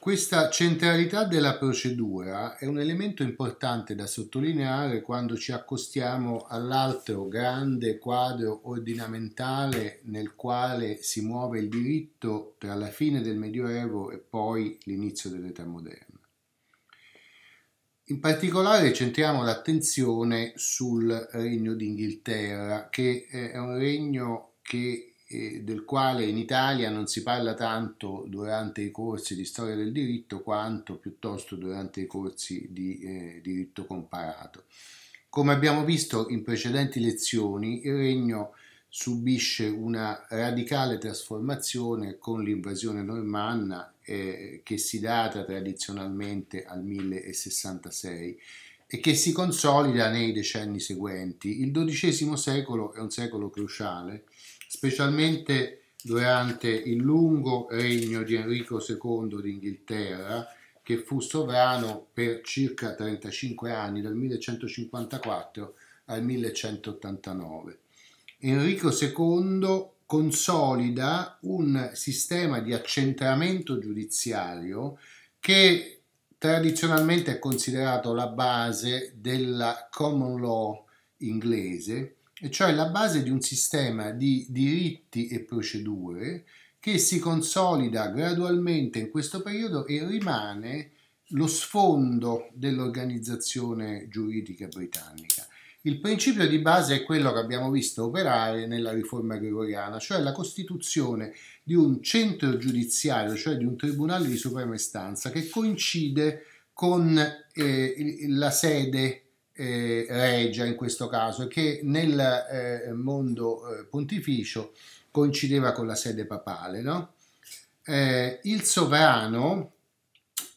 Questa centralità della procedura è un elemento importante da sottolineare quando ci accostiamo all'altro grande quadro ordinamentale nel quale si muove il diritto tra la fine del Medioevo e poi l'inizio dell'età moderna. In particolare centriamo l'attenzione sul Regno d'Inghilterra, che è un regno che del quale in Italia non si parla tanto durante i corsi di storia del diritto quanto piuttosto durante i corsi di eh, diritto comparato. Come abbiamo visto in precedenti lezioni, il regno subisce una radicale trasformazione con l'invasione normanna eh, che si data tradizionalmente al 1066 e che si consolida nei decenni seguenti. Il XII secolo è un secolo cruciale specialmente durante il lungo regno di Enrico II d'Inghilterra, che fu sovrano per circa 35 anni, dal 1154 al 1189. Enrico II consolida un sistema di accentramento giudiziario che tradizionalmente è considerato la base della common law inglese e cioè la base di un sistema di diritti e procedure che si consolida gradualmente in questo periodo e rimane lo sfondo dell'organizzazione giuridica britannica. Il principio di base è quello che abbiamo visto operare nella riforma gregoriana, cioè la costituzione di un centro giudiziario, cioè di un tribunale di suprema istanza che coincide con eh, la sede eh, regia in questo caso che nel eh, mondo eh, pontificio coincideva con la sede papale. No? Eh, il sovrano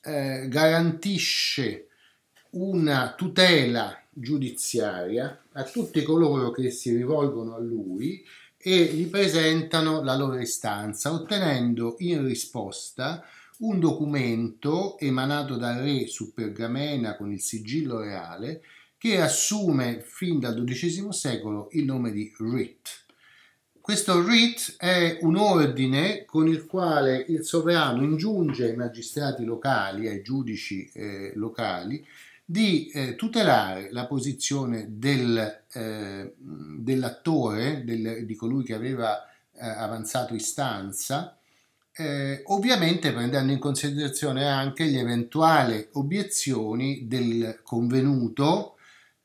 eh, garantisce una tutela giudiziaria a tutti coloro che si rivolgono a lui e gli presentano la loro istanza, ottenendo in risposta un documento emanato dal re su pergamena con il sigillo reale che assume fin dal XII secolo il nome di writ. Questo writ è un ordine con il quale il sovrano ingiunge ai magistrati locali, ai giudici eh, locali, di eh, tutelare la posizione del, eh, dell'attore, del, di colui che aveva eh, avanzato istanza, eh, ovviamente prendendo in considerazione anche le eventuali obiezioni del convenuto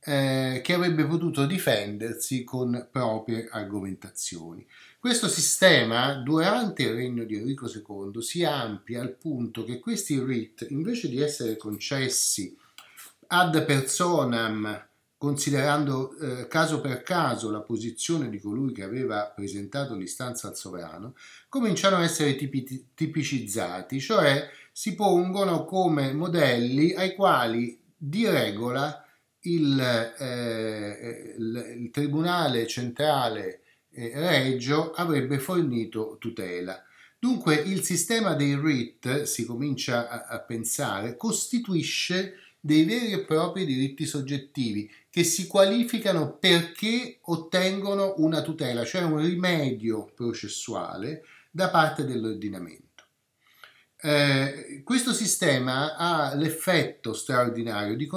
eh, che avrebbe potuto difendersi con proprie argomentazioni. Questo sistema, durante il regno di Enrico II, si amplia al punto che questi writ, invece di essere concessi ad personam, considerando eh, caso per caso la posizione di colui che aveva presentato l'istanza al sovrano, cominciano a essere tipi- tipicizzati, cioè si pongono come modelli ai quali di regola il, eh, il, il Tribunale Centrale eh, Reggio avrebbe fornito tutela. Dunque il sistema dei RIT, si comincia a, a pensare, costituisce dei veri e propri diritti soggettivi che si qualificano perché ottengono una tutela, cioè un rimedio processuale da parte dell'ordinamento. Eh, questo sistema ha l'effetto straordinario di,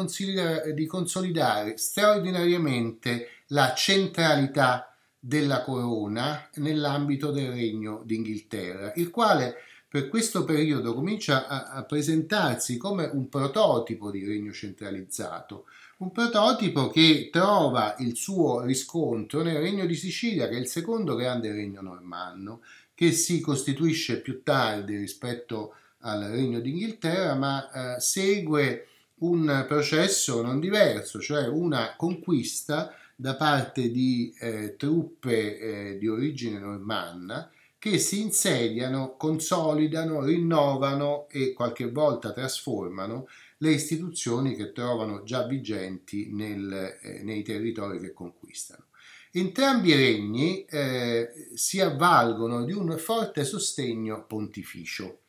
di consolidare straordinariamente la centralità della corona nell'ambito del regno d'Inghilterra, il quale per questo periodo comincia a, a, presentarsi come un prototipo di regno centralizzato, un prototipo che trova il suo riscontro nel regno di Sicilia, che è il secondo grande regno normanno, che si costituisce più tardi rispetto al Regno d'Inghilterra, ma eh, segue un processo non diverso, cioè una conquista da parte di eh, truppe eh, di origine normanna che si insediano, consolidano, rinnovano e qualche volta trasformano le istituzioni che trovano già vigenti nel, eh, nei territori che conquistano. Entrambi i regni eh, si avvalgono di un forte sostegno pontificio.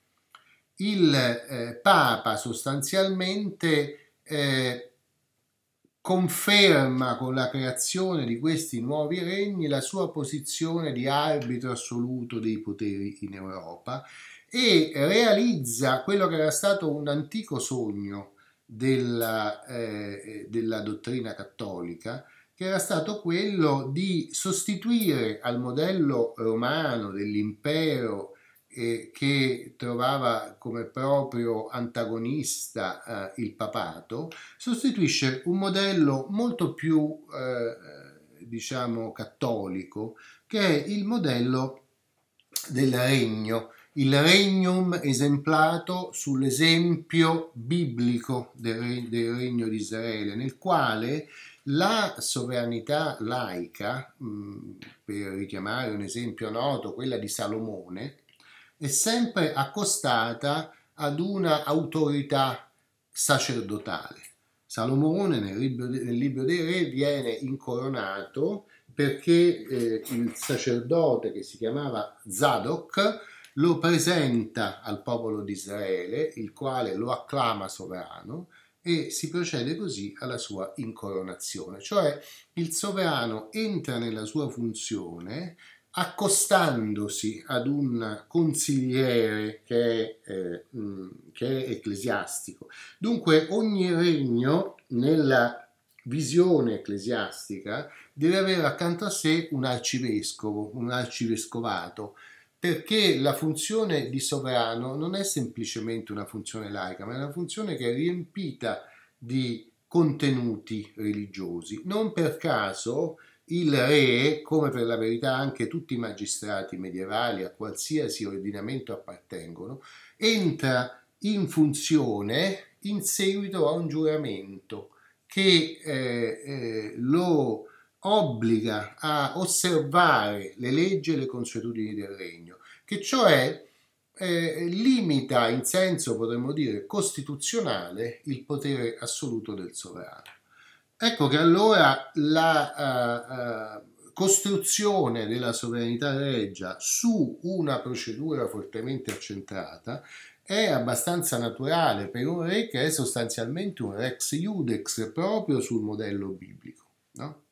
Il eh, Papa sostanzialmente eh, conferma con la creazione di questi nuovi regni la sua posizione di arbitro assoluto dei poteri in Europa e realizza quello che era stato un antico sogno della, eh, della dottrina cattolica, che era stato quello di sostituire al modello romano dell'impero eh, che trovava come proprio antagonista eh, il papato, sostituisce un modello molto più, eh, diciamo, cattolico, che è il modello del regno, il regnum esemplato sull'esempio biblico del, del regno di Israele, nel quale la sovranità laica, mm, per richiamare un esempio noto, quella di Salomone, è sempre accostata ad una autorità sacerdotale. Salomone nel libro, nel libro dei re viene incoronato perché eh, il sacerdote che si chiamava Zadok lo presenta al popolo di Israele, il quale lo acclama sovrano e si procede così alla sua incoronazione, cioè il sovrano entra nella sua funzione accostandosi ad un consigliere che è, eh, che è ecclesiastico. Dunque ogni regno nella visione ecclesiastica deve avere accanto a sé un arcivescovo, un arcivescovato, perché la funzione di sovrano non è semplicemente una funzione laica, ma è una funzione che è riempita di contenuti religiosi. Non per caso il re, come per la verità anche tutti i magistrati medievali a qualsiasi ordinamento appartengono, entra in funzione in seguito a un giuramento che eh, eh, lo obbliga a osservare le leggi e le consuetudini del regno, che cioè eh, limita in senso, potremmo dire, costituzionale il potere assoluto del sovrano. Ecco che allora la uh, uh, costruzione della sovranità regia su una procedura fortemente accentrata è abbastanza naturale per un re che è sostanzialmente un rex iudex proprio sul modello biblico. No?